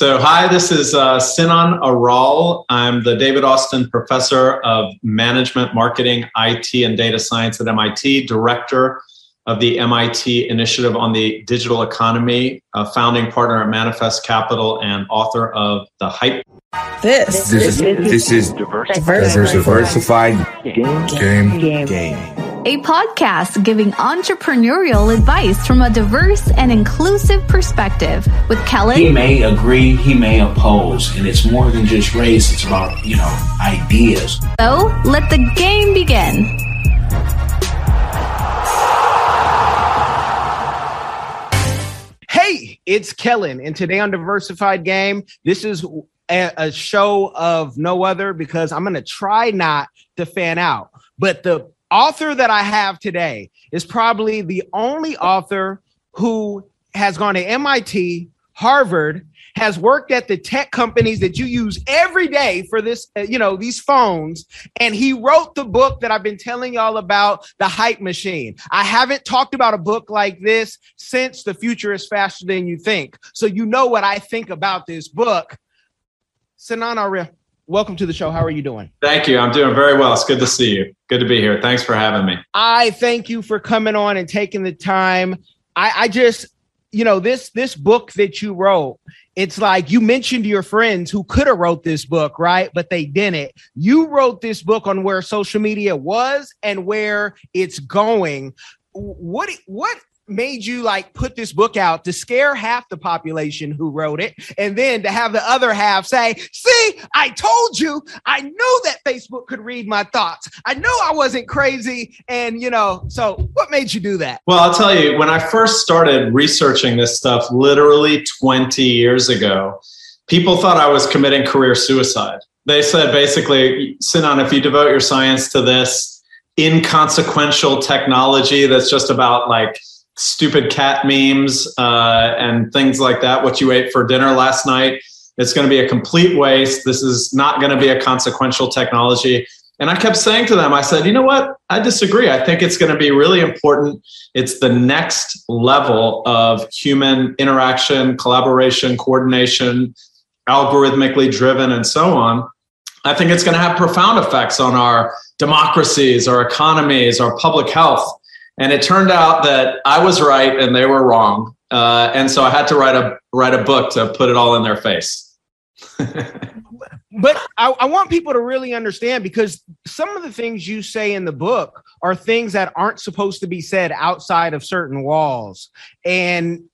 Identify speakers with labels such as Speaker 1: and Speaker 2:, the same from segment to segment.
Speaker 1: So, hi, this is uh, Sinan Aral. I'm the David Austin Professor of Management, Marketing, IT, and Data Science at MIT, Director of the MIT Initiative on the Digital Economy, a founding partner at Manifest Capital, and author of The Hype.
Speaker 2: This, this is, this is diversified, diversified game. game. game. game
Speaker 3: a podcast giving entrepreneurial advice from a diverse and inclusive perspective with Kellen.
Speaker 4: He may agree, he may oppose, and it's more than just race, it's about, you know, ideas.
Speaker 3: So let the game begin.
Speaker 5: Hey, it's Kellen, and today on Diversified Game, this is a, a show of no other because I'm going to try not to fan out. But the author that I have today is probably the only author who has gone to MIT, Harvard, has worked at the tech companies that you use every day for this, uh, you know, these phones. And he wrote the book that I've been telling y'all about, The Hype Machine. I haven't talked about a book like this since The Future is Faster Than You Think. So you know what I think about this book. Aral welcome to the show. How are you doing?
Speaker 1: Thank you. I'm doing very well. It's good to see you. Good to be here. Thanks for having me.
Speaker 5: I thank you for coming on and taking the time. I, I just, you know, this this book that you wrote, it's like you mentioned your friends who could have wrote this book, right? But they didn't. You wrote this book on where social media was and where it's going. What what made you like put this book out to scare half the population who wrote it and then to have the other half say see i told you. I knew that facebook could read my thoughts. I knew i wasn't crazy. And you know so what made you do that?
Speaker 1: Well i'll tell you when i first started researching this stuff literally 20 years ago people thought i was committing career suicide. They said basically sinan if you devote your science to this inconsequential technology that's just about like stupid cat memes uh, and things like that. What you ate for dinner last night. It's going to be a complete waste. This is not going to be a consequential technology. And I kept saying to them, I said, you know what? I disagree. I think it's going to be really important. It's the next level of human interaction, collaboration, coordination, algorithmically driven, and so on. I think it's going to have profound effects on our democracies, our economies, our public health. And it turned out that I was right and they were wrong. Uh, and so I had to write a write a book to put it all in their face.
Speaker 5: but I, I, want people to really understand because some of the things you say in the book are things that aren't supposed to be said outside of certain walls. And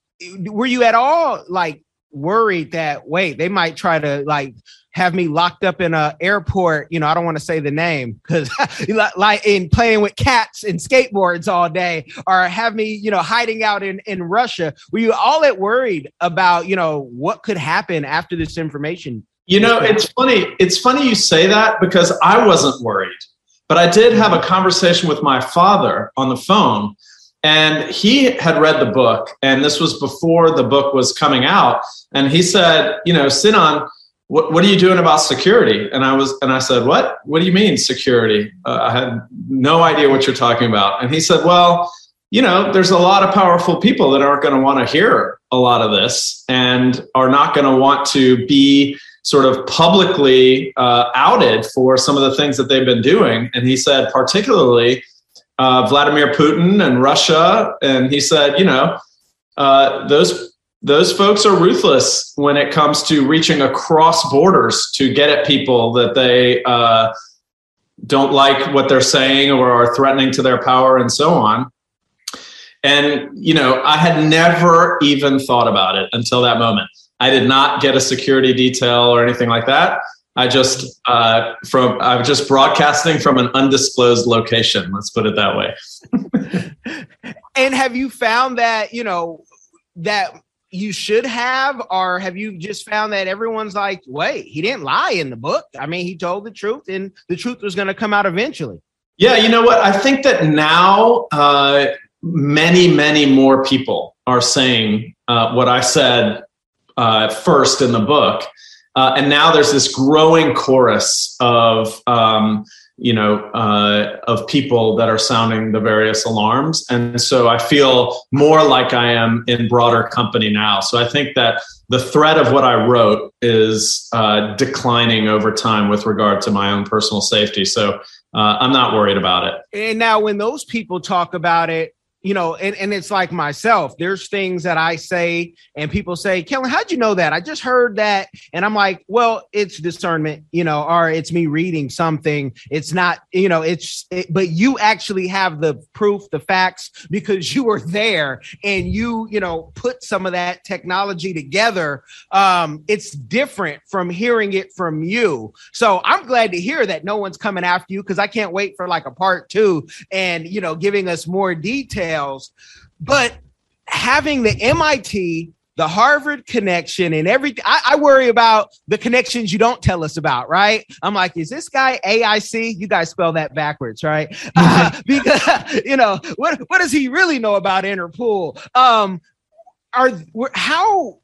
Speaker 5: were you at all like worried that wait they might try to like have me locked up in a airport. You know, I don't want to say the name because like in playing with cats and skateboards all day, or have me, you know, hiding out in in Russia. Were you all that worried about, you know, what could happen after this information?
Speaker 1: You know, it's funny. It's funny you say that because I wasn't worried, but I did have a conversation with my father on the phone. And he had read the book, and this was before the book was coming out. And he said, You know, Sinan, what, what are you doing about security? And I was, and I said, what, what do you mean security? Uh, I had no idea what you're talking about. And he said, well, you know, there's a lot of powerful people that aren't going to want to hear a lot of this and are not going to want to be sort of publicly uh, outed for some of the things that they've been doing. And he said, particularly uh, Vladimir Putin and Russia. And he said, you know, uh, those those folks are ruthless when it comes to reaching across borders to get at people that they uh, don't like what they're saying or are threatening to their power and so on. And, you know, I had never even thought about it until that moment. I did not get a security detail or anything like that. I just uh, from I'm just broadcasting from an undisclosed location. Let's put it that
Speaker 5: way. and have you found that you know that you should have, or have you just found that everyone's like, wait, he didn't lie in the book? I mean, he told the truth, and the truth was going to come out eventually.
Speaker 1: Yeah, you know what? I think that now uh, many, many more people are saying uh, what I said uh, first in the book. Uh, and now there's this growing chorus of um, you know uh, of people that are sounding the various alarms. And so i feel more like i am in broader company now. So i think that the threat of what i wrote is uh, declining over time with regard to my own personal safety. So uh, i'm not worried about it.
Speaker 5: And now when those people talk about it you know, and, and it's like myself, there's things that I say, and people say, Kellen, how'd you know that? I just heard that. And I'm like, well, it's discernment, you know, or it's me reading something. It's not, you know, it's, it, but you actually have the proof, the facts, because you were there and you, you know, put some of that technology together. Um, it's different from hearing it from you. So I'm glad to hear that no one's coming after you because I can't wait for like a part two and, you know, giving us more detail details, but having the MIT, the Harvard connection, and everything, I, I, worry about the connections you don't tell us about, right? I'm like, is this guy AIC? You guys spell that backwards, right? Uh, because you know what? What does he really know about Interpol? Um, are how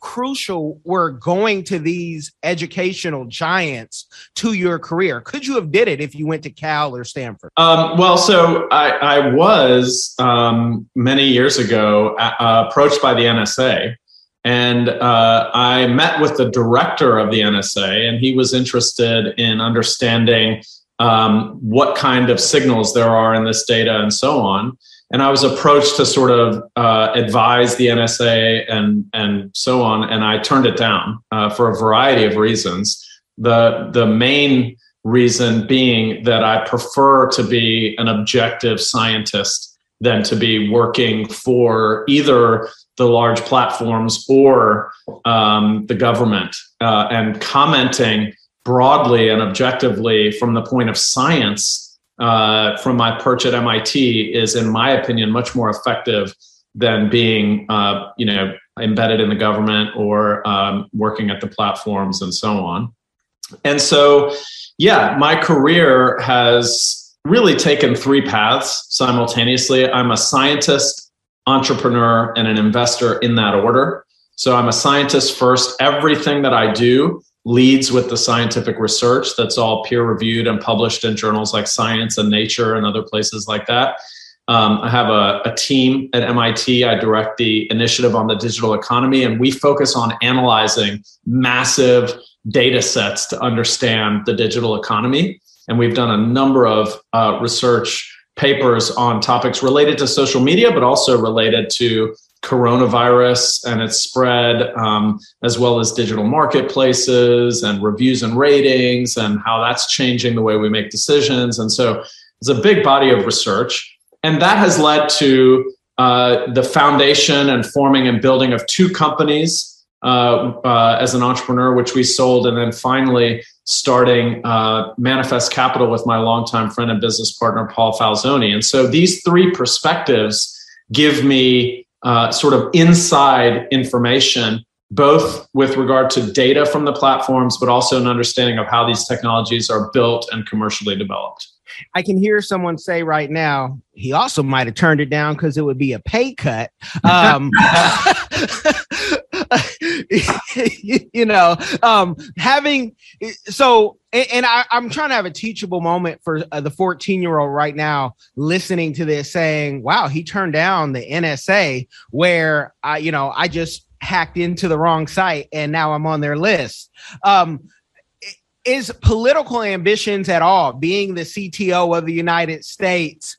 Speaker 5: crucial were going to these educational giants to your career? Could you have did it if you went to Cal or Stanford?
Speaker 1: Um, well, so I, I was um, many years ago uh, approached by the NSA. And uh, I met with the director of the NSA, and he was interested in understanding um, what kind of signals there are in this data and so on and I was approached to sort of uh, advise the NSA and and so on, and I turned it down uh, for a variety of reasons. The the main reason being that I prefer to be an objective scientist than to be working for either the large platforms or um, the government uh, and commenting broadly and objectively from the point of science uh, from my perch at MIT is, in my opinion, much more effective than being, uh, you know, embedded in the government or um, working at the platforms and so on. And so, yeah, my career has really taken three paths simultaneously. I'm a scientist, entrepreneur, and an investor in that order. So I'm a scientist first. Everything that I do leads with the scientific research that's all peer reviewed and published in journals like Science and Nature and other places like that. Um, I have a, a, team at MIT. I direct the initiative on the digital economy, and we focus on analyzing massive data sets to understand the digital economy. And we've done a number of uh, research papers on topics related to social media, but also related to coronavirus and its spread, um, as well as digital marketplaces and reviews and ratings and how that's changing the way we make decisions. And so it's a big body of research. And that has led to uh, the foundation and forming and building of two companies uh, uh, as an entrepreneur, which we sold, and then finally starting uh, Manifest Capital with my longtime friend and business partner, Paul Falzone. And so these three perspectives give me uh, sort of inside information, both with regard to data from the platforms, but also an understanding of how these technologies are built and commercially developed.
Speaker 5: I can hear someone say right now, he also might have turned it down because it would be a pay cut. Um, you know, um, having so, and, I, am trying to have a teachable moment for uh, the 14 year old right now listening to this, saying, "Wow, he turned down the NSA, where I, you know, I just hacked into the wrong site and now I'm on their list." Um, is political ambitions at all being the CTO of the United States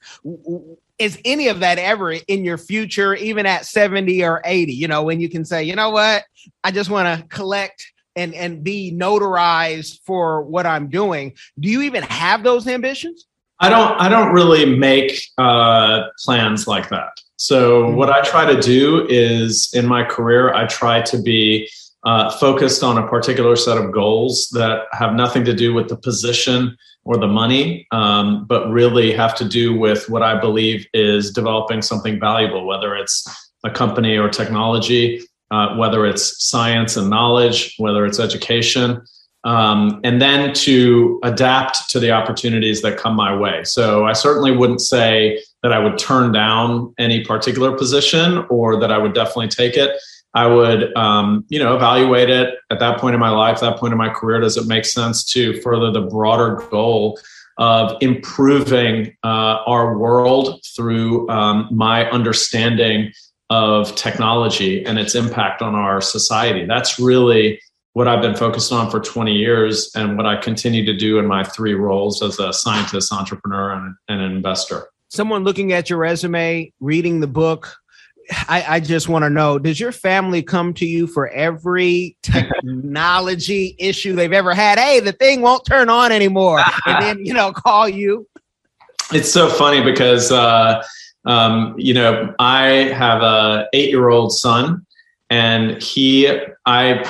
Speaker 5: is any of that ever in your future even at 70 or 80 you know when you can say you know what? I just want to collect and and be notarized for what I'm doing. Do you even have those ambitions?
Speaker 1: I don't I don't really make uh, plans like that. So mm-hmm. what I try to do is in my career I try to be uh, focused on a particular set of goals that have nothing to do with the position or the money, um, but really have to do with what I believe is developing something valuable, whether it's a company or technology, uh, whether it's science and knowledge, whether it's education. Um, and then to adapt to the opportunities that come my way. So I certainly wouldn't say that I would turn down any particular position or that I would definitely take it. I would, um, you know, evaluate it at that point in my life, that point in my career. Does it make sense to further the broader goal of improving uh, our world through um, my understanding of technology and its impact on our society? That's really what I've been focused on for 20 years and what I continue to do in my three roles as a scientist, entrepreneur, and, and an investor.
Speaker 5: Someone looking at your resume, reading the book, I, I, just want to know does your family come to you for every technology issue they've ever had? Hey the thing won't turn on anymore and then you know call you?
Speaker 1: It's so funny because uh, um, you know i have a eight year old son and he i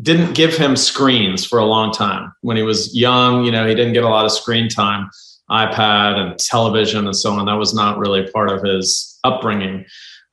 Speaker 1: didn't give him screens for a long time. When he was young you know he didn't get a lot of screen time ipad and television and so on. That was not really part of his upbringing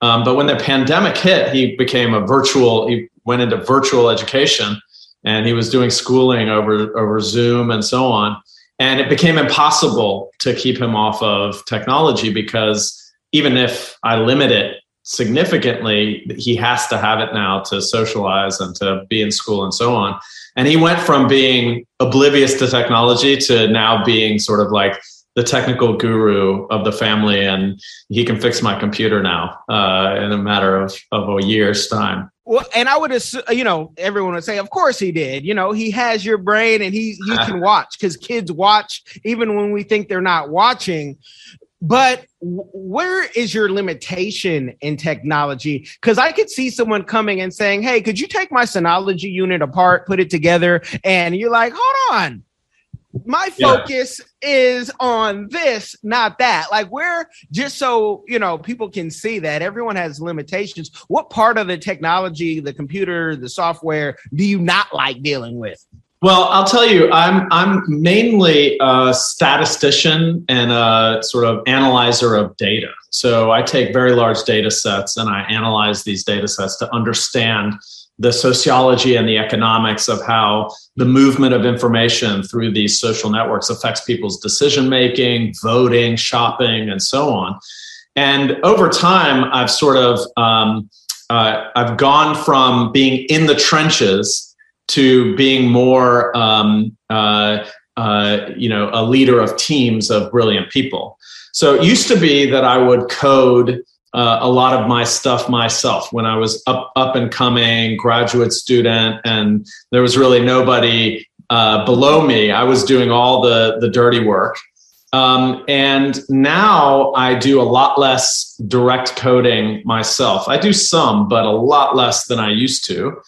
Speaker 1: um, but when the pandemic hit, he became a virtual, he went into virtual education and he was doing schooling over, over Zoom and so on. And it became impossible to keep him off of technology because even if I limit it significantly, he has to have it now to socialize and to be in school and so on. And he went from being oblivious to technology to now being sort of like the technical guru of the family, and he can fix my computer now uh, in a matter of, of a year's time.
Speaker 5: Well, and I would assume, you know, everyone would say, of course he did. You know, he has your brain and he you can watch because kids watch even when we think they're not watching. But where is your limitation in technology? Because I could see someone coming and saying, Hey, could you take my Synology unit apart, put it together? And you're like, Hold on, my focus yeah. is on this, not that. Like, where just so you know, people can see that everyone has limitations. What part of the technology, the computer, the software, do you not like dealing with?
Speaker 1: Well, I'll tell you, I'm I'm mainly a statistician and a sort of analyzer of data. So I take very large data sets and I analyze these data sets to understand the sociology and the economics of how the movement of information through these social networks affects people's decision making, voting, shopping, and so on. And over time, I've sort of um, uh, I've gone from being in the trenches to being more um, uh, uh, you know a leader of teams of brilliant people. So it used to be that I would code uh, a lot of my stuff myself when I was up up and coming graduate student, and there was really nobody uh, below me. I was doing all the the dirty work, um, and now I do a lot less direct coding myself. I do some, but a lot less than I used to,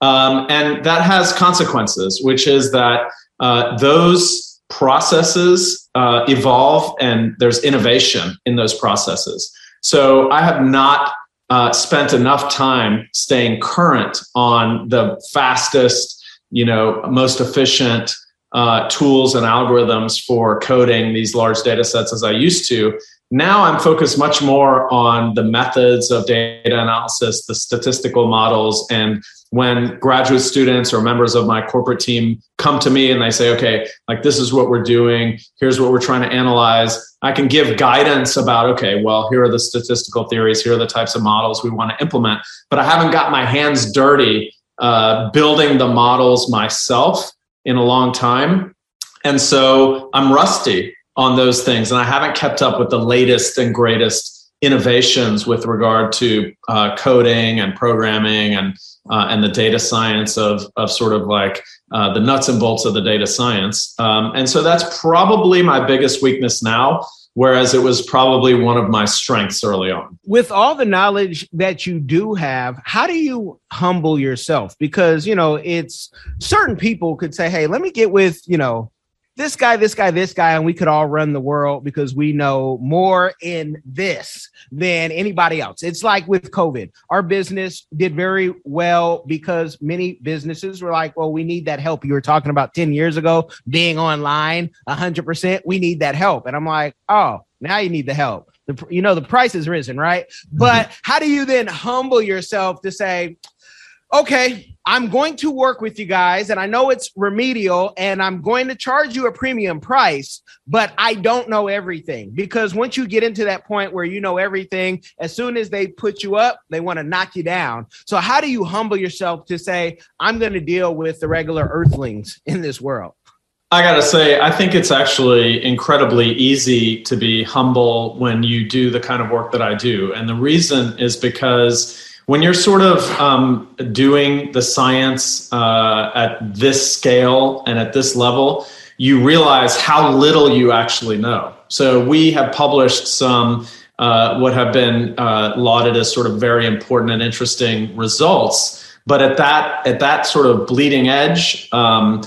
Speaker 1: um, and that has consequences, which is that uh, those processes uh, evolve and there's innovation in those processes. So I have not uh, spent enough time staying current on the fastest, you know, most efficient uh, tools and algorithms for coding these large data sets as I used to. Now I'm focused much more on the methods of data analysis, the statistical models, and when graduate students or members of my corporate team come to me and they say, okay, like this is what we're doing, here's what we're trying to analyze, I can give guidance about, okay, well, here are the statistical theories, here are the types of models we want to implement, but I haven't got my hands dirty uh, building the models myself in a long time. And so I'm rusty on those things, and I haven't kept up with the latest and greatest innovations with regard to uh, coding and programming and uh, and the data science of, of sort of like uh, the nuts and bolts of the data science. Um, and so that's probably my biggest weakness now, whereas it was probably one of my strengths early on.
Speaker 5: With all the knowledge that you do have, how do you humble yourself? Because, you know, it's certain people could say, hey, let me get with, you know, this guy, this guy, this guy, and we could all run the world because we know more in this than anybody else. It's like with COVID, our business did very well because many businesses were like, well, we need that help. You were talking about 10 years ago being online 100%. We need that help. And I'm like, oh, now you need the help. The, you know, the price has risen, right? Mm-hmm. But how do you then humble yourself to say, okay, I'm going to work with you guys, and I know it's remedial, and I'm going to charge you a premium price, but I don't know everything because once you get into that point where you know everything, as soon as they put you up, they want to knock you down. So, how do you humble yourself to say, I'm going to deal with the regular earthlings in this world?
Speaker 1: I got to say, I think it's actually incredibly easy to be humble when you do the kind of work that I do. And the reason is because when you're sort of um, doing the science uh, at this scale and at this level, you realize how little you actually know. So we have published some uh, what have been uh, lauded as sort of very important and interesting results. But at that at that sort of bleeding edge, um,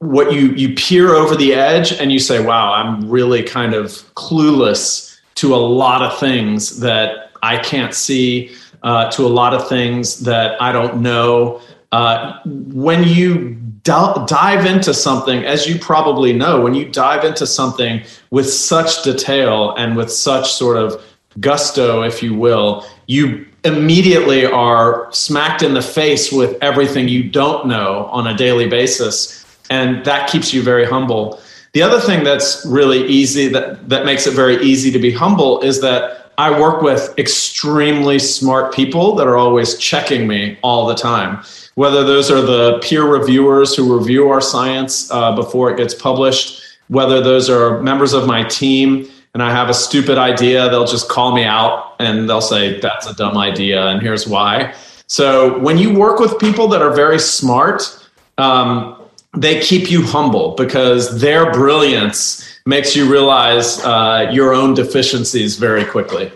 Speaker 1: what you you peer over the edge and you say, "Wow, I'm really kind of clueless to a lot of things that I can't see." Uh, to a lot of things that I don't know. Uh, when you dive into something, as you probably know, when you dive into something with such detail and with such sort of gusto, if you will, you immediately are smacked in the face with everything you don't know on a daily basis. And that keeps you very humble. The other thing that's really easy, that, that makes it very easy to be humble, is that I work with extremely smart people that are always checking me all the time. Whether those are the peer reviewers who review our science uh, before it gets published, whether those are members of my team and I have a stupid idea, they'll just call me out and they'll say, that's a dumb idea and here's why. So when you work with people that are very smart, um, they keep you humble because their brilliance makes you realize uh, your own deficiencies very quickly.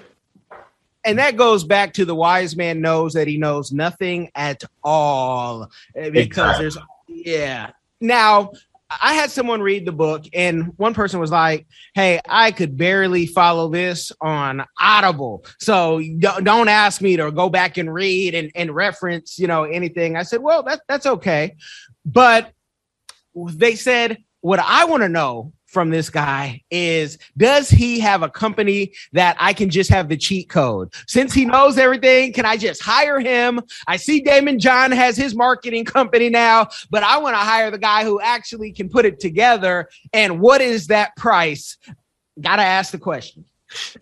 Speaker 5: And that goes back to the wise man knows that he knows nothing at all eh, because exactly. there's, yeah. Now, I had someone read the book, and one person was like, "Hey, I could barely follow this on Audible, so don't ask me to go back and read and, and reference, you know, anything." I said, "Well, that that's okay," but they said, "What I want to know from this guy is does he have a company that I can just have the cheat code? Since he knows everything, can I just hire him? I see Daymond John has his marketing company now, but I want to hire the guy who actually can put it together. And what is that price? Got to ask the question.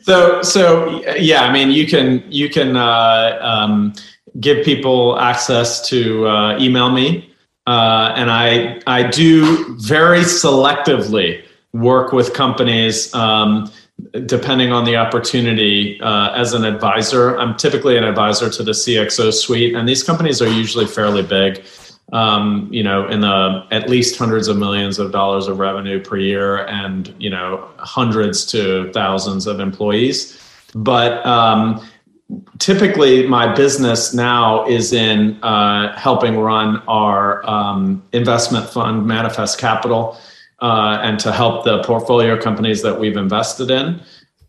Speaker 1: So, so yeah, I mean, you can you can uh, um, give people access to uh, email me, uh, and I I do very selectively work with companies um, depending on the opportunity uh, as an advisor. I'm typically an advisor to the CXO suite, and these companies are usually fairly big. Um, you know, in the at least hundreds of millions of dollars of revenue per year, and you know, hundreds to thousands of employees. But um, typically, my business now is in uh, helping run our um, investment fund, Manifest Capital uh, and to help the portfolio companies that we've invested in.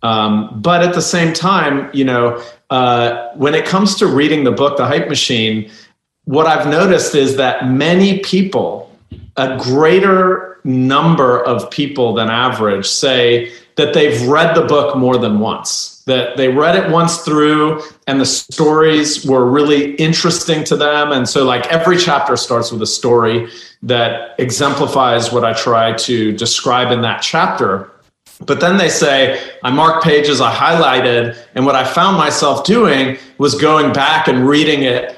Speaker 1: Um, but at the same time, you know, uh, when it comes to reading the book, The Hype Machine, what I've noticed is that many people, a greater number of people than average, say that they've read the book more than once, that they read it once through and the stories were really interesting to them. And so, like, every chapter starts with a story that exemplifies what I try to describe in that chapter. But then they say, I marked pages, I highlighted, and what I found myself doing was going back and reading it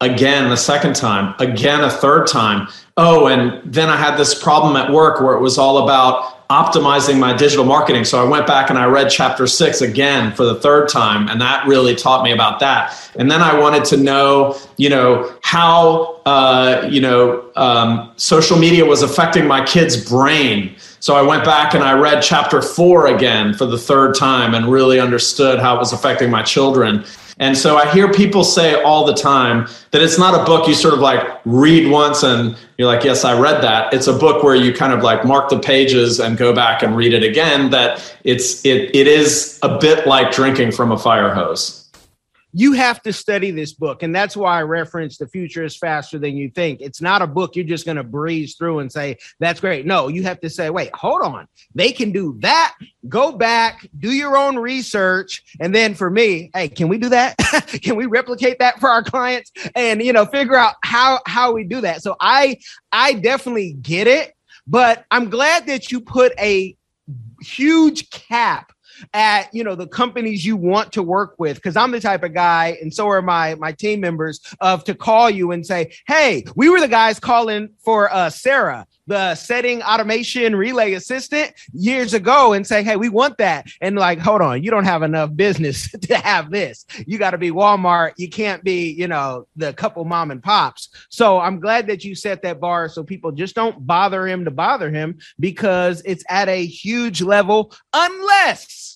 Speaker 1: again the second time, again a third time. Oh, and then I had this problem at work where it was all about optimizing my digital marketing. So I went back and I read chapter six again for the third time, and that really taught me about that. And then I wanted to know, you know, how uh, you know um, social media was affecting my kid's brain. So I went back and I read chapter four again for the third time and really understood how it was affecting my children. And so I hear people say all the time that it's not a book you sort of like read once and you're like, yes, I read that. It's a book where you kind of like mark the pages and go back and read it again. That it's it it is a bit like drinking from a fire hose.
Speaker 5: You have to study this book. And that's why I reference The Future is Faster Than You Think. It's not a book you're just going to breeze through and say, that's great. No, you have to say, wait, hold on. They can do that. Go back, do your own research. And then for me, hey, can we do that? can we replicate that for our clients? And, you know, figure out how, how we do that. So I, I definitely get it, but I'm glad that you put a huge cap at you know the companies you want to work with because i'm the type of guy and so are my my team members of to call you and say hey we were the guys calling for uh sarah the setting automation relay assistant years ago and say, Hey, we want that. And like, hold on, you don't have enough business to have this. You got to be Walmart. You can't be, you know, the couple mom and pops. So I'm glad that you set that bar so people just don't bother him to bother him because it's at a huge level, unless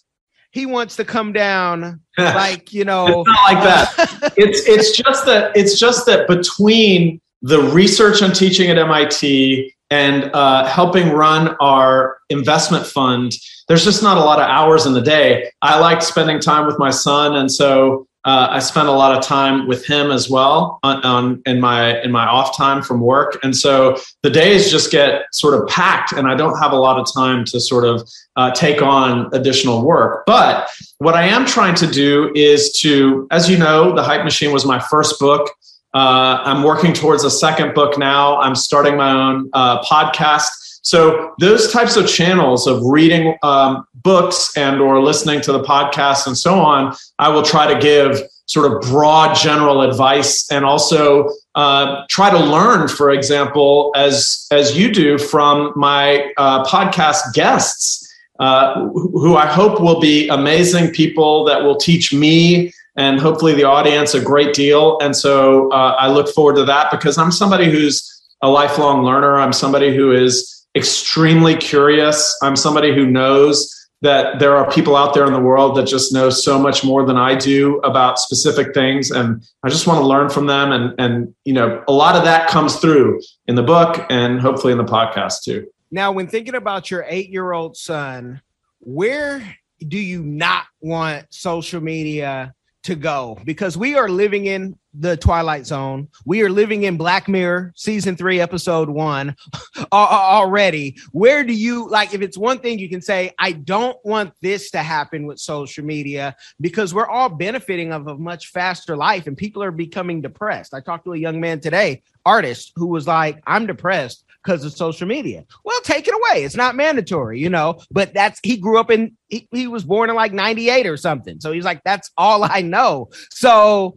Speaker 5: he wants to come down like you know.
Speaker 1: it's not like that. It's it's just that it's just that between the research i'm teaching at mit and uh, helping run our investment fund there's just not a lot of hours in the day. I like spending time with my son and so uh, I spend a lot of time with him as well on, on, in my in my off time from work, and so the days just get sort of packed, and I don't have a lot of time to sort of uh, take on additional work. But what I am trying to do is to, as you know, the Hype Machine was my first book. Uh, I'm working towards a second book now. I'm starting my own uh, podcast. So those types of channels of reading um, books and or listening to the podcast and so on, I will try to give sort of broad general advice and also uh, try to learn, for example, as as you do from my uh, podcast guests. Uh, who I hope will be amazing people that will teach me and hopefully the audience a great deal. And so uh, I look forward to that because I'm somebody who's a lifelong learner. I'm somebody who is extremely curious. I'm somebody who knows that there are people out there in the world that just know so much more than I do about specific things and I just want to learn from them and and you know a lot of that comes through in the book and hopefully in the podcast too.
Speaker 5: Now when thinking about your 8-year-old son, where do you not want social media to go because we are living in the Twilight Zone. We are living in Black Mirror season three, episode one already. Where do you like if it's one thing you can say, I don't want this to happen with social media because we're all benefiting of a much faster life and people are becoming depressed. I talked to a young man today, artist, who was like, I'm depressed because of social media. Well, take it away. It's not mandatory, you know, but that's he grew up in he, he was born in like 98 or something. So he's like, that's all I know. So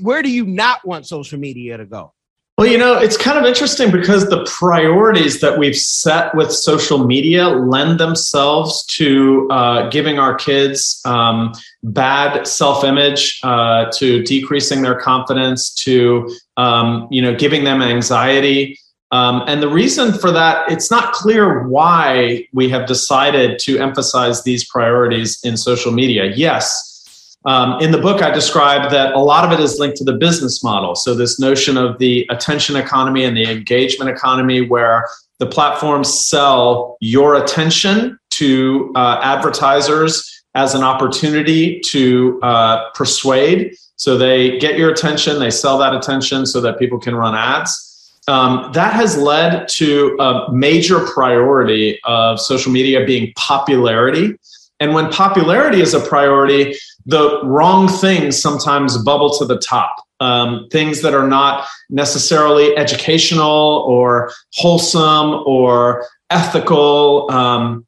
Speaker 5: where do you not want social media to go?
Speaker 1: Well, you know, it's kind of interesting because the priorities that we've set with social media lend themselves to uh, giving our kids um, bad self-image, uh, to decreasing their confidence, to um, you know, giving them anxiety. Um, and the reason for that, it's not clear why we have decided to emphasize these priorities in social media. Yes, um, in the book, I described that a lot of it is linked to the business model. So, this notion of the attention economy and the engagement economy, where the platforms sell your attention to uh, advertisers as an opportunity to uh, persuade. So, they get your attention, they sell that attention so that people can run ads um, that has led to a major priority of social media being popularity. And when popularity is a priority, the wrong things sometimes bubble to the top. Um, things that are not necessarily educational or wholesome or ethical. Um,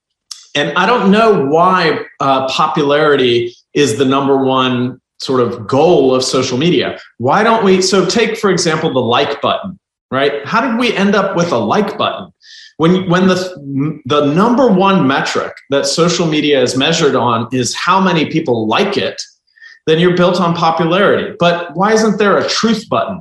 Speaker 1: and I don't know why uh, popularity is the number one sort of goal of social media. Why don't we? So, take, for example, the like button right? How did we end up with a like button? When, when the, the number one metric that social media is measured on is how many people like it, then you're built on popularity. But why isn't there a truth button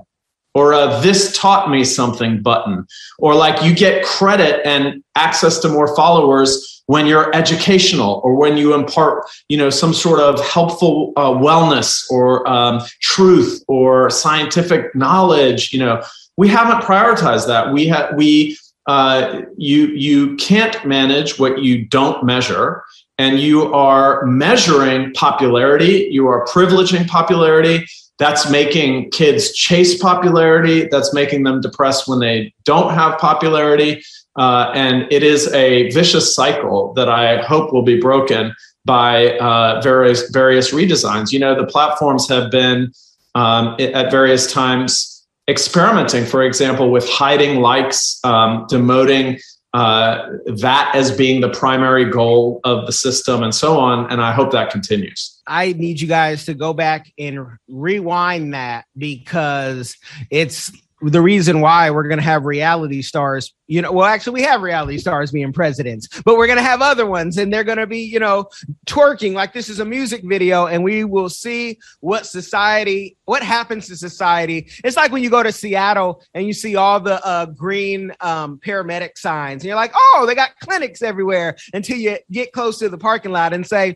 Speaker 1: or a this taught me something button? Or like you get credit and access to more followers when you're educational or when you impart you know some sort of helpful uh, wellness or um, truth or scientific knowledge you know we haven't prioritized that. We have we uh, you you can't manage what you don't measure, and you are measuring popularity, you are privileging popularity. That's making kids chase popularity. That's making them depressed when they don't have popularity. Uh, and it is a vicious cycle that I hope will be broken by uh, various various redesigns. You know, the platforms have been um, at various times experimenting, for example, with hiding likes, um, demoting uh, that as being the primary goal of the system, and so on. And I hope that continues.
Speaker 5: I need you guys to go back and rewind that because it's the reason why we're going to have reality stars, you know, well, actually, we have reality stars being presidents, but we're going to have other ones and they're going to be, you know, twerking like this is a music video and we will see what society, what happens to society. It's like when you go to Seattle and you see all the uh, green um, paramedic signs and you're like, oh, they got clinics everywhere until you get close to the parking lot and say,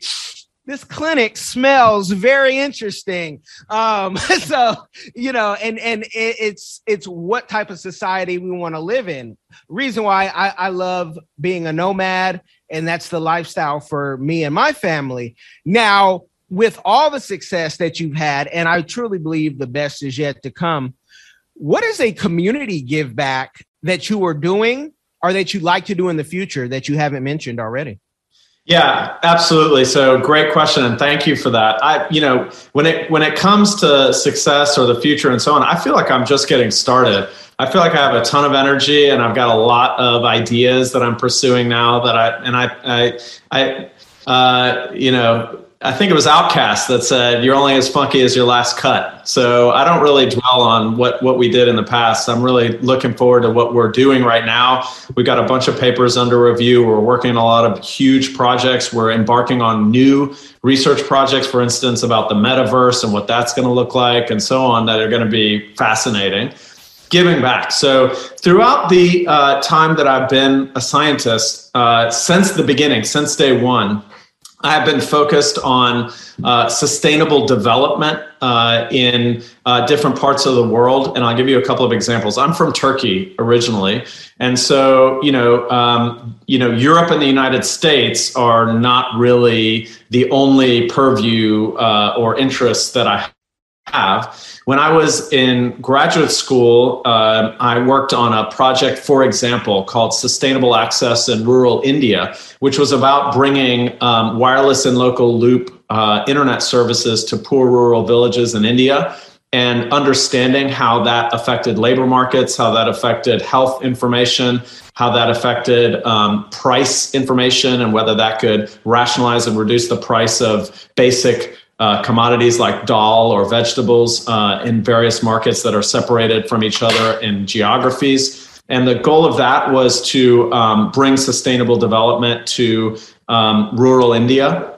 Speaker 5: this clinic smells very interesting. Um so you know and and it, it's it's what type of society we want to live in. Reason why I, I love being a nomad and that's the lifestyle for me and my family. Now with all the success that you've had and i truly believe the best is yet to come what is a community give back that you are doing or that you'd like to do in the future that you haven't mentioned already
Speaker 1: yeah, absolutely. So great question and thank you for that. I you know, when it when it comes to success or the future and so on, I feel like I'm just getting started. I feel like I have a ton of energy and I've got a lot of ideas that I'm pursuing now that I and I I I uh, you know, I think it was OutKast that said, "You're only as funky as your last cut." So I don't really dwell on what what we did in the past. I'm really looking forward to what we're doing right now. We've got a bunch of papers under review. We're working on a lot of huge projects. We're embarking on new research projects, for instance, about the metaverse and what that's going to look like, and so on, that are going to be fascinating. Giving back. So throughout the uh, time that I've been a scientist, uh, since the beginning, since day one I have been focused on uh, sustainable development uh, in uh, different parts of the world, and I'll give you a couple of examples. I'm from Turkey originally, and so you know, um, you know, Europe and the United States are not really the only purview uh, or interests that I have. When I was in graduate school, uh, I worked on a project, for example, called Sustainable Access in Rural India, which was about bringing um, wireless and local loop uh, internet services to poor rural villages in India and understanding how that affected labor markets, how that affected health information, how that affected um, price information, and whether that could rationalize and reduce the price of basic uh, commodities like dal or vegetables uh, in various markets that are separated from each other in geographies. And the goal of that was to um, bring sustainable development to um, rural India.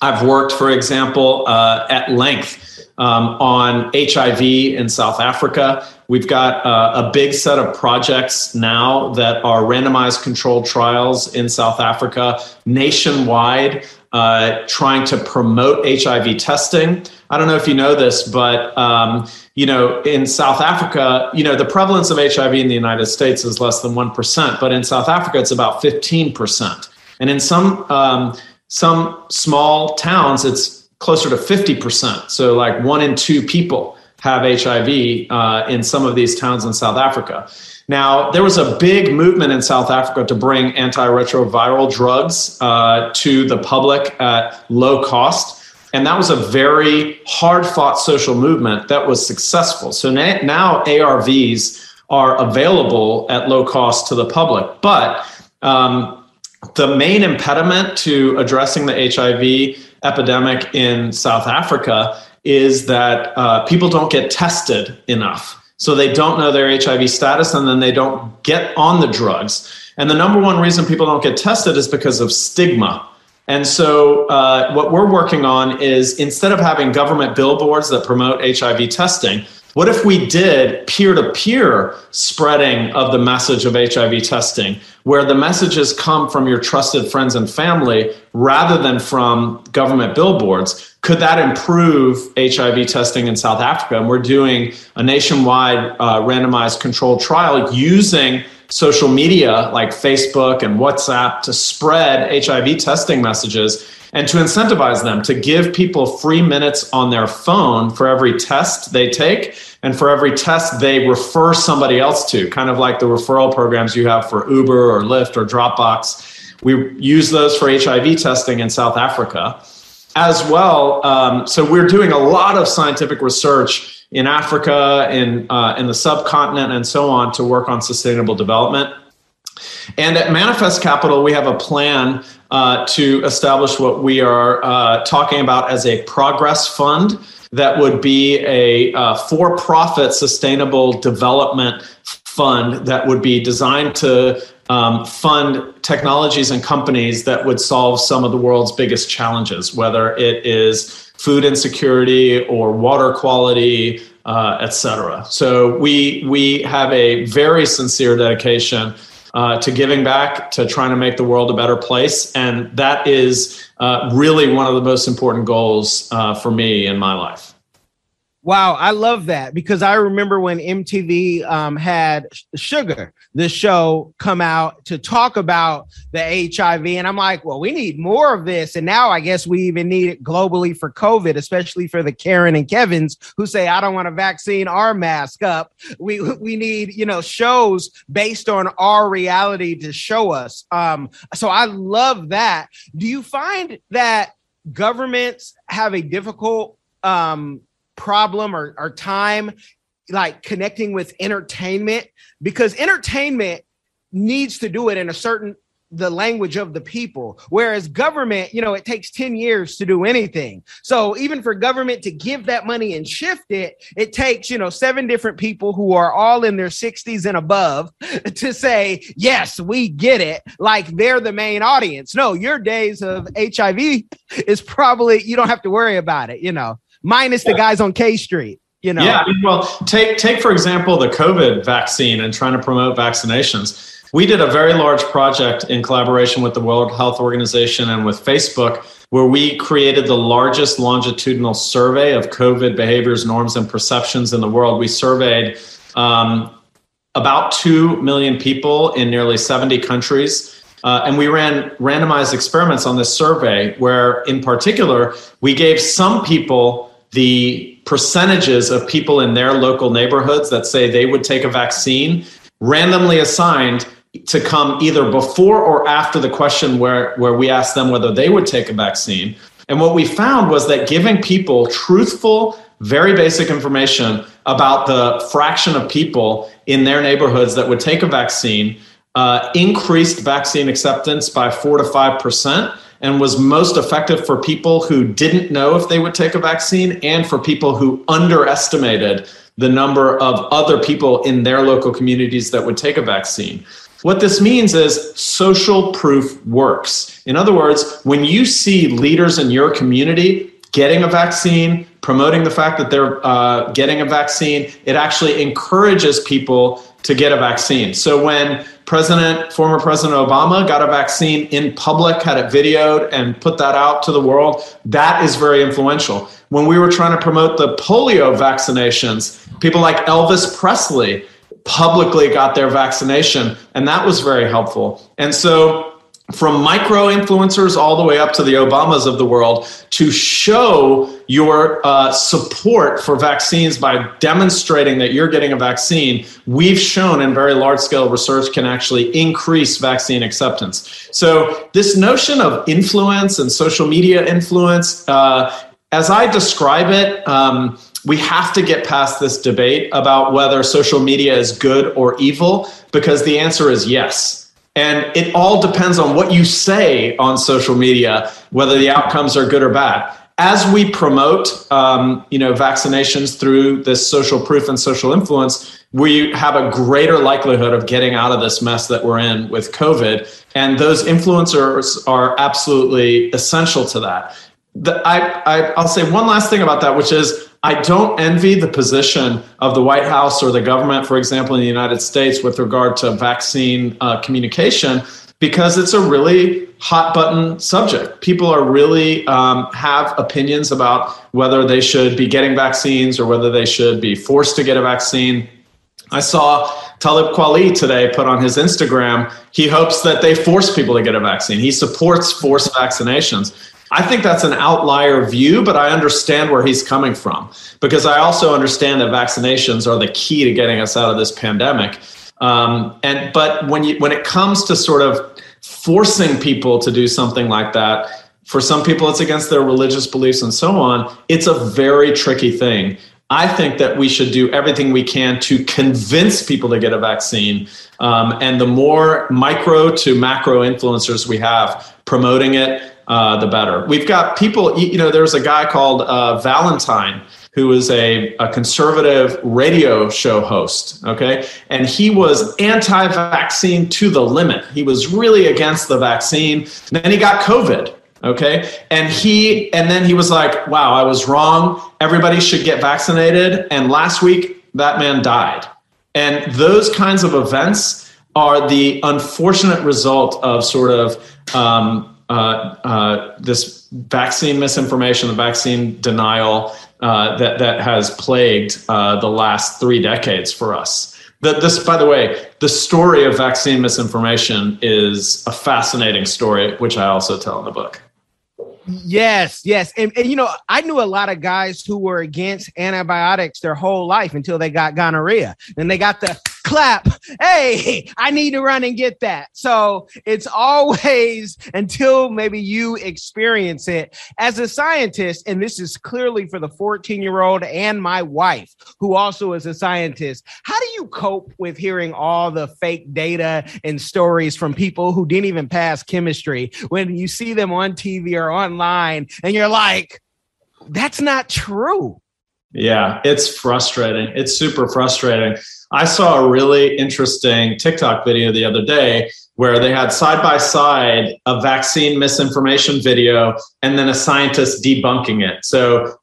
Speaker 1: I've worked, for example, uh, at length um, on HIV in South Africa. We've got uh, a big set of projects now that are randomized controlled trials in South Africa nationwide uh, trying to promote HIV testing. I don't know if you know this, but um, you know, in South Africa, you know, the prevalence of HIV in the United States is less than one percent, but in South Africa, it's about fifteen percent, and in some um, some small towns, it's closer to fifty percent. So, like one in two people have HIV uh, in some of these towns in South Africa. Now, there was a big movement in South Africa to bring antiretroviral drugs uh, to the public at low cost. And that was a very hard fought social movement that was successful. So na- now ARVs are available at low cost to the public. But um, the main impediment to addressing the HIV epidemic in South Africa is that uh, people don't get tested enough. So they don't know their HIV status and then they don't get on the drugs. And the number one reason people don't get tested is because of stigma. And so, uh, what we're working on is instead of having government billboards that promote HIV testing, what if we did peer to peer spreading of the message of HIV testing, where the messages come from your trusted friends and family rather than from government billboards? could that improve HIV testing in South Africa? And we're doing a nationwide uh, randomized controlled trial using social media like Facebook and WhatsApp to spread HIV testing messages and to incentivize them to give people free minutes on their phone for every test they take and for every test they refer somebody else to, kind of like the referral programs you have for Uber or Lyft or Dropbox. We use those for HIV testing in South Africa as well. Um, so we're doing a lot of scientific research in Africa, in uh, in the subcontinent, and so on to work on sustainable development. And at Manifest Capital, we have a plan uh, to establish what we are uh, talking about as a progress fund that would be a uh, for profit sustainable development fund that would be designed to um, fund technologies and companies that would solve some of the world's biggest challenges, whether it is food insecurity or water quality, uh, et cetera. So we we have a very sincere dedication uh, to giving back, to trying to make the world a better place, and that is uh, really one of the most important goals uh, for me in my life.
Speaker 5: Wow, I love that because I remember when MTV um, had Shuga, the show, come out to talk about the HIV, and I'm like, well, we need more of this. And now I guess we even need it globally for COVID, especially for the Karen and Kevin's who say, I don't want a vaccine or mask up. We we need you know shows based on our reality to show us. Um, so I love that. Do you find that governments have a difficult um, problem or, or time like connecting with entertainment because entertainment needs to do it in a certain the language of the people. Whereas government you know it takes 10 years to do anything. So even for government to give that money and shift it it takes you know seven different people who are all in their 60s and above to say yes we get it. Like they're the main audience. No your days of hiv is probably you don't have to worry about it you know minus the guys on K Street. You know.
Speaker 1: Yeah. Well, take take for example the COVID vaccine and trying to promote vaccinations. We did a very large project in collaboration with the World Health Organization and with Facebook, where we created the largest longitudinal survey of COVID behaviors, norms, and perceptions in the world. We surveyed um, about 2 million people in nearly 70 countries. Uh, and we ran randomized experiments on this survey where, in particular, we gave some people the percentages of people in their local neighborhoods that say they would take a vaccine randomly assigned to come either before or after the question where, where we asked them whether they would take a vaccine. And what we found was that giving people truthful, very basic information about the fraction of people in their neighborhoods that would take a vaccine uh, increased vaccine acceptance by four to five percent and was most effective for people who didn't know if they would take a vaccine and for people who underestimated the number of other people in their local communities that would take a vaccine. What this means is social proof works. In other words, when you see leaders in your community getting a vaccine, promoting the fact that they're uh, getting a vaccine, it actually encourages people to get a vaccine. So when President, former President Obama got a vaccine in public, had it videoed and put that out to the world. That is very influential. When we were trying to promote the polio vaccinations, people like Elvis Presley publicly got their vaccination, and that was very helpful. And so from micro influencers all the way up to the Obamas of the world to show your uh, support for vaccines by demonstrating that you're getting a vaccine, we've shown in very large scale research can actually increase vaccine acceptance. So, this notion of influence and social media influence, uh, as I describe it, um, we have to get past this debate about whether social media is good or evil because the answer is yes and it all depends on what you say on social media, whether the outcomes are good or bad. As we promote, um, you know, vaccinations through this social proof and social influence, we have a greater likelihood of getting out of this mess that we're in with COVID. And those influencers are absolutely essential to that. The, I, I, I'll say one last thing about that, which is I don't envy the position of the White House or the government, for example, in the United States with regard to vaccine uh, communication because it's a really hot button subject. People are really um, have opinions about whether they should be getting vaccines or whether they should be forced to get a vaccine. I saw Talib Kweli today put on his Instagram, he hopes that they force people to get a vaccine. He supports forced vaccinations. I think that's an outlier view, but I understand where he's coming from because I also understand that vaccinations are the key to getting us out of this pandemic. Um, and but when you when it comes to sort of forcing people to do something like that, for some people it's against their religious beliefs and so on. It's a very tricky thing. I think that we should do everything we can to convince people to get a vaccine. Um, and the more micro to macro influencers we have promoting it, uh, the better. We've got people, you know, there's a guy called uh, Valentine who is a, a conservative radio show host, okay? And he was anti vaccine to the limit. He was really against the vaccine. And then he got COVID, okay? And he, and then he was like, wow, I was wrong. Everybody should get vaccinated. And last week, that man died. And those kinds of events are the unfortunate result of sort of um, this vaccine misinformation, the vaccine denial uh, that that has plagued uh, the last three decades for us. The, this, by the way, the story of vaccine misinformation is a fascinating story, which I also tell in the book.
Speaker 5: Yes, yes. And, and, you know, I knew a lot of guys who were against antibiotics their whole life until they got gonorrhea. And they got the clap. Hey, I need to run and get that. So it's always until maybe you experience it as a scientist. And this is clearly for the 14 year old and my wife, who also is a scientist. How do you cope with hearing all the fake data and stories from people who didn't even pass chemistry when you see them on TV or online and you're like, that's not true?
Speaker 1: Yeah, it's frustrating. It's super frustrating. I saw a really interesting TikTok video the other day where they had side by side a vaccine misinformation video and then a scientist debunking it. So,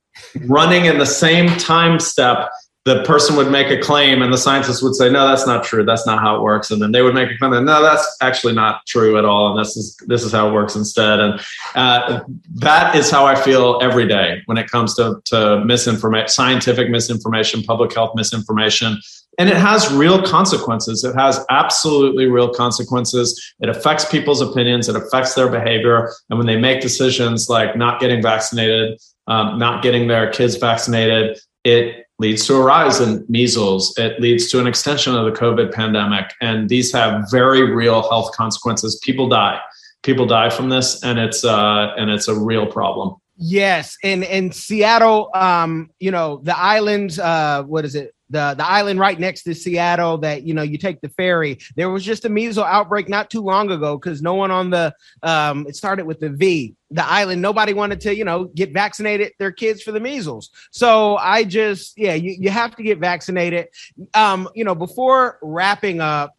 Speaker 1: running in the same time step, the person would make a claim and the scientist would say, no, that's not true. That's not how it works. And then they would make a claim, no, that's actually not true at all. And this is, this is how it works instead. And uh, that is how I feel every day when it comes to, to misinformation, scientific misinformation, public health misinformation. And it has real consequences. It has absolutely real consequences. It affects people's opinions. It affects their behavior. And when they make decisions like not getting vaccinated, um, not getting their kids vaccinated, it leads to a rise in measles. It leads to an extension of the COVID pandemic. And these have very real health consequences. People die. People die from this, and it's uh, and it's a real problem.
Speaker 5: Yes, and in Seattle, um, you know, the islands, uh, what is it? the the island right next to Seattle that you know you take the ferry. There was just a measles outbreak not too long ago because no one on the um, it started with the V. The island, nobody wanted to you know get vaccinated their kids for the measles. So I just yeah, you, you have to get vaccinated. Um, you know, before wrapping up,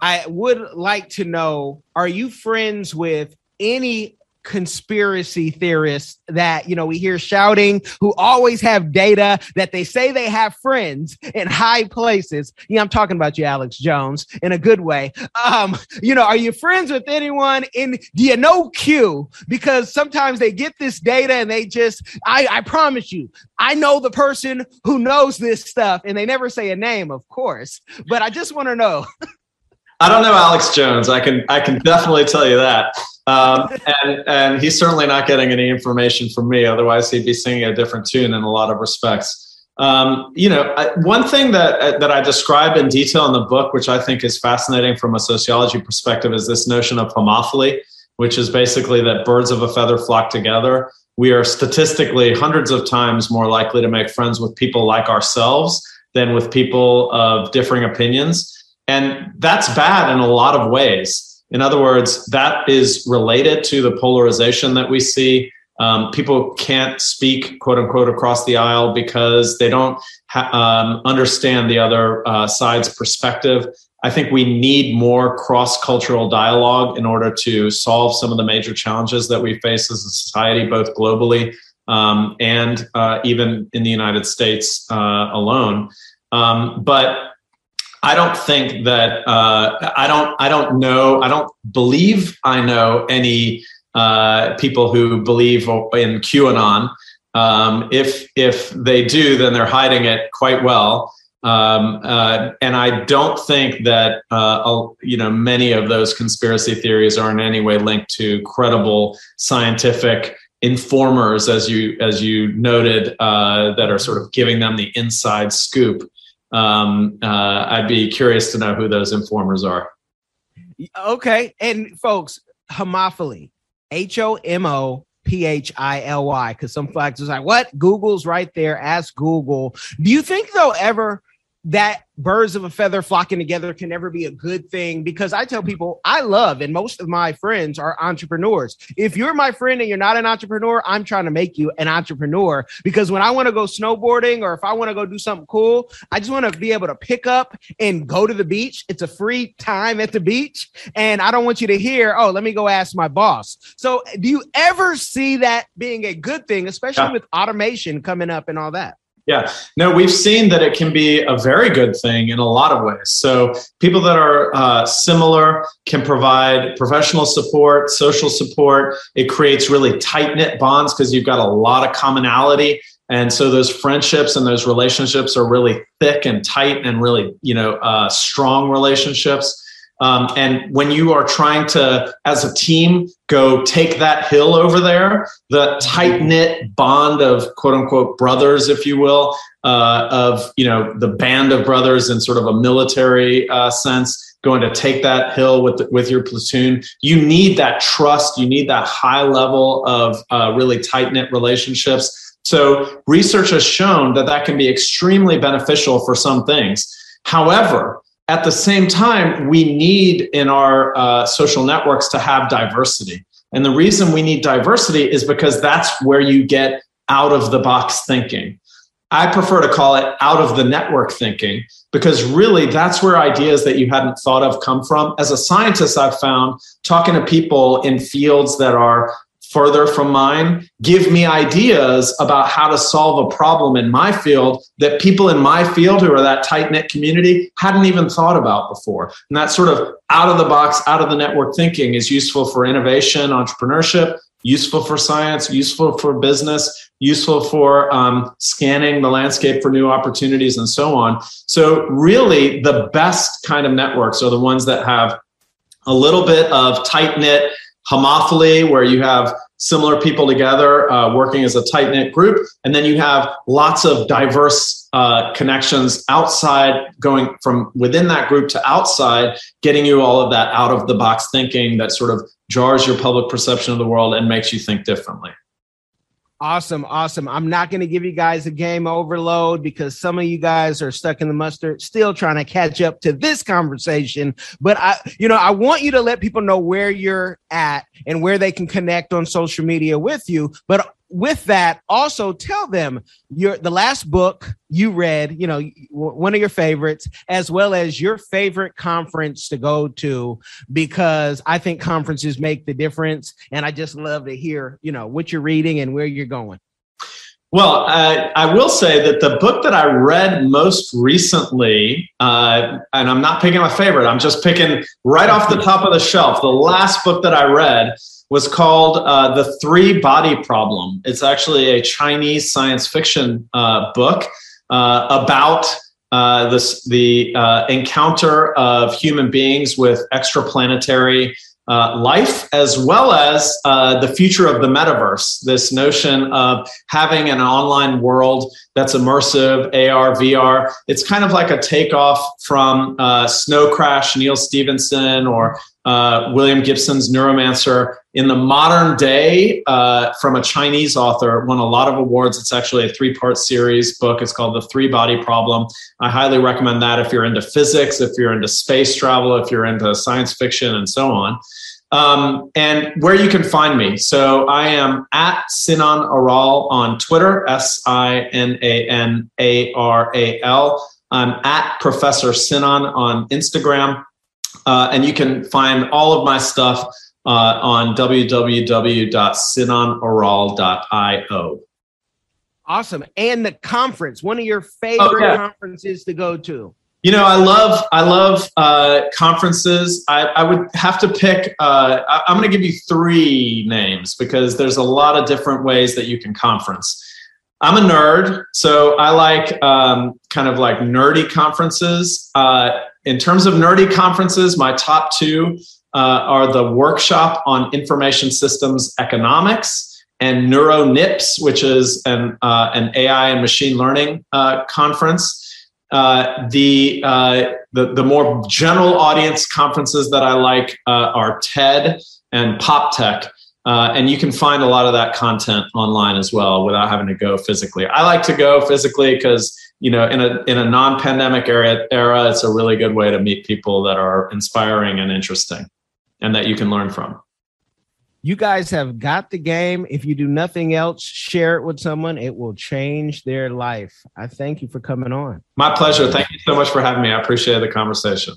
Speaker 5: I would like to know: Are you friends with any conspiracy theorists that you know we hear shouting who always have data that they say they have friends in high places yeah i'm talking about you alex jones in a good way um you know are you friends with anyone in do you know q because sometimes they get this data and they just i i promise you i know the person who knows this stuff and they never say a name of course but i just want to know
Speaker 1: I don't know Alex Jones. I can I can definitely tell you that. Um, and and he's certainly not getting any information from me. Otherwise, he'd be singing a different tune in a lot of respects. Um, you know, one thing that that I describe in detail in the book, which I think is fascinating from a sociology perspective, is this notion of homophily, which is basically that birds of a feather flock together. We are statistically hundreds of times more likely to make friends with people like ourselves than with people of differing opinions. And that's bad in a lot of ways. In other words, that is related to the polarization that we see. Um, people can't speak, quote unquote, across the aisle because they don't ha- um, understand the other uh, side's perspective. I think we need more cross cultural dialogue in order to solve some of the major challenges that we face as a society, both globally um, and uh, even in the United States uh, alone. Um, but I don't think that uh, I don't I don't know I don't believe I know any uh, people who believe in QAnon. Um, if if they do, then they're hiding it quite well. Um, uh, and I don't think that uh, you know many of those conspiracy theories are in any way linked to credible scientific informers, as you as you noted, uh, that are sort of giving them the inside scoop. Um, uh, I'd be curious to know who those informers are.
Speaker 5: Okay, and folks, homophily, H O M O P H I L Y, because some folks are like, "What?" Google's right there. Ask Google. Do you think they'll ever? That birds of a feather flocking together can never be a good thing because I tell people I love and most of my friends are entrepreneurs. If you're my friend and you're not an entrepreneur, I'm trying to make you an entrepreneur because when I want to go snowboarding or if I want to go do something cool, I just want to be able to pick up and go to the beach. It's a free time at the beach and I don't want you to hear, "Oh, let me go ask my boss." So, do you ever see that being a good thing, especially yeah. with automation coming up and all that?
Speaker 1: Yeah, no, we've seen that it can be a very good thing in a lot of ways. So, people that are uh, similar can provide professional support, social support. It creates really tight knit bonds because you've got a lot of commonality. And so, those friendships and those relationships are really thick and tight and really, you know, uh, strong relationships. Um, and when you are trying to, as a team, go take that hill over there, the tight knit bond of quote unquote brothers, if you will, uh, of you know the band of brothers in sort of a military uh, sense, going to take that hill with with your platoon. You need that trust. You need that high level of uh, really tight knit relationships. So research has shown that that can be extremely beneficial for some things. However, at the same time, we need in our uh, social networks to have diversity. And the reason we need diversity is because that's where you get out of the box thinking. I prefer to call it out of the network thinking because really that's where ideas that you hadn't thought of come from. As a scientist, I've found talking to people in fields that are further from mine give me ideas about how to solve a problem in my field that people in my field who are that tight knit community hadn't even thought about before. And that sort of out of the box, out of the network thinking is useful for innovation, entrepreneurship, useful for science, useful for business, useful for um, scanning the landscape for new opportunities, and so on. So, really, the best kind of networks are the ones that have a little bit of tight knit homophily, where you have similar people together uh, working as a tight knit group, and then you have lots of diverse uh, connections outside, going from within that group to outside, getting you all of that out of the box thinking that sort of jars your public perception of the world and makes you think differently.
Speaker 5: Awesome, awesome. I'm not going to give you guys a game overload because some of you guys are stuck in the mustard, still trying to catch up to this conversation. But I, you know, I want you to let people know where you're at and where they can connect on social media with you. But with that, also tell them your the last book you read, you know, one of your favorites, as well as your favorite conference to go to, because I think conferences make the difference, and I just love to hear, you know, what you're reading and where you're going.
Speaker 1: Well, uh, I will say that the book that I read most recently, uh, and I'm not picking my favorite, I'm just picking right off the top of the shelf. The last book that I read was called uh, The Three Body Problem. It's actually a Chinese science fiction uh, book uh, about uh, this, the uh, encounter of human beings with extraplanetary uh, life, as well as the future of the metaverse. This notion of having an online world that's immersive, AR, VR. It's kind of like a takeoff from Snow Crash, Neal Stephenson, or uh, William Gibson's Neuromancer. In the modern day, uh, from a Chinese author, won a lot of awards. It's actually a three part series book. It's called The Three Body Problem. I highly recommend that if you're into physics, if you're into space travel, if you're into science fiction, and so on. Um, and where you can find me. So I am at Sinan Aral on Twitter, S I N A N A R A L. I'm at Professor Sinan on Instagram. Uh, and you can find all of my stuff uh, on www.sinanaral.io.
Speaker 5: Awesome. And the conference, one of your favorite oh, yeah. conferences to go to.
Speaker 1: You know, I love I love uh, conferences. I, I, would have to pick. Uh, I, I'm going to give you three names because there's a lot of different ways that you can conference. I'm a nerd, so I like um, kind of like nerdy conferences. Uh, in terms of nerdy conferences, my top two uh, are the workshop on information systems economics and NeurIPS, which is an, uh, an AI and machine learning uh, conference. Uh, the, uh, the, the more general audience conferences that I like are TED and PopTech. Uh, and you can find a lot of that content online as well without having to go physically. I like to go physically because you know in a in a non-pandemic era, era, it's a really good way to meet people that are inspiring and interesting, and that you can learn from.
Speaker 5: You guys have got the game. If you do nothing else, share it with someone. It will change their life. I thank you for coming on.
Speaker 1: My pleasure. Thank you so much for having me. I appreciate the conversation.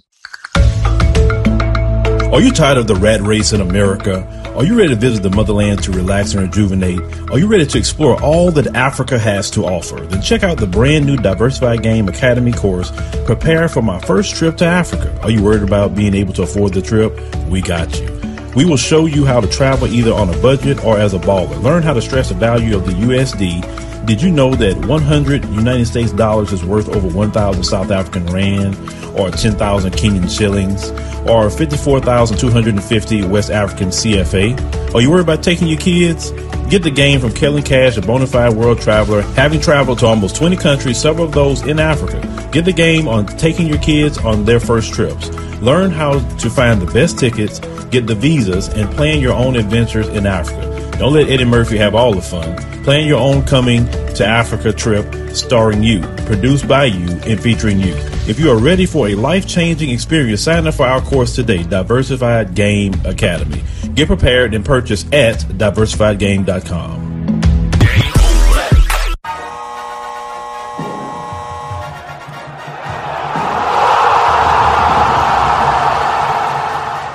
Speaker 6: Are you tired of the rat race in America? Are you ready to visit the motherland to relax and rejuvenate? Are you ready to explore all that Africa has to offer? Then check out the brand new Diversified Game Academy course, Prepare for My First Trip to Africa. Are you worried about being able to afford the trip? We got you. We will show you how to travel either on a budget or as a baller. Learn how to stress the value of the USD. Did you know that 100 United States dollars is worth over 1,000 South African rand or 10,000 Kenyan shillings? or 54,250 West African CFA. Are you worried about taking your kids? Get the game from Kellen Cash, a bona fide world traveler, having traveled to almost 20 countries, several of those in Africa. Get the game on taking your kids on their first trips. Learn how to find the best tickets, get the visas, and plan your own adventures in Africa. Don't let Eddie Murphy have all the fun. Plan your own coming to Africa trip starring you, produced by you, and featuring you. If you are ready for a life changing experience, sign up for our course today, Diversified Game Academy. Get prepared and purchase at diversifiedgame.com.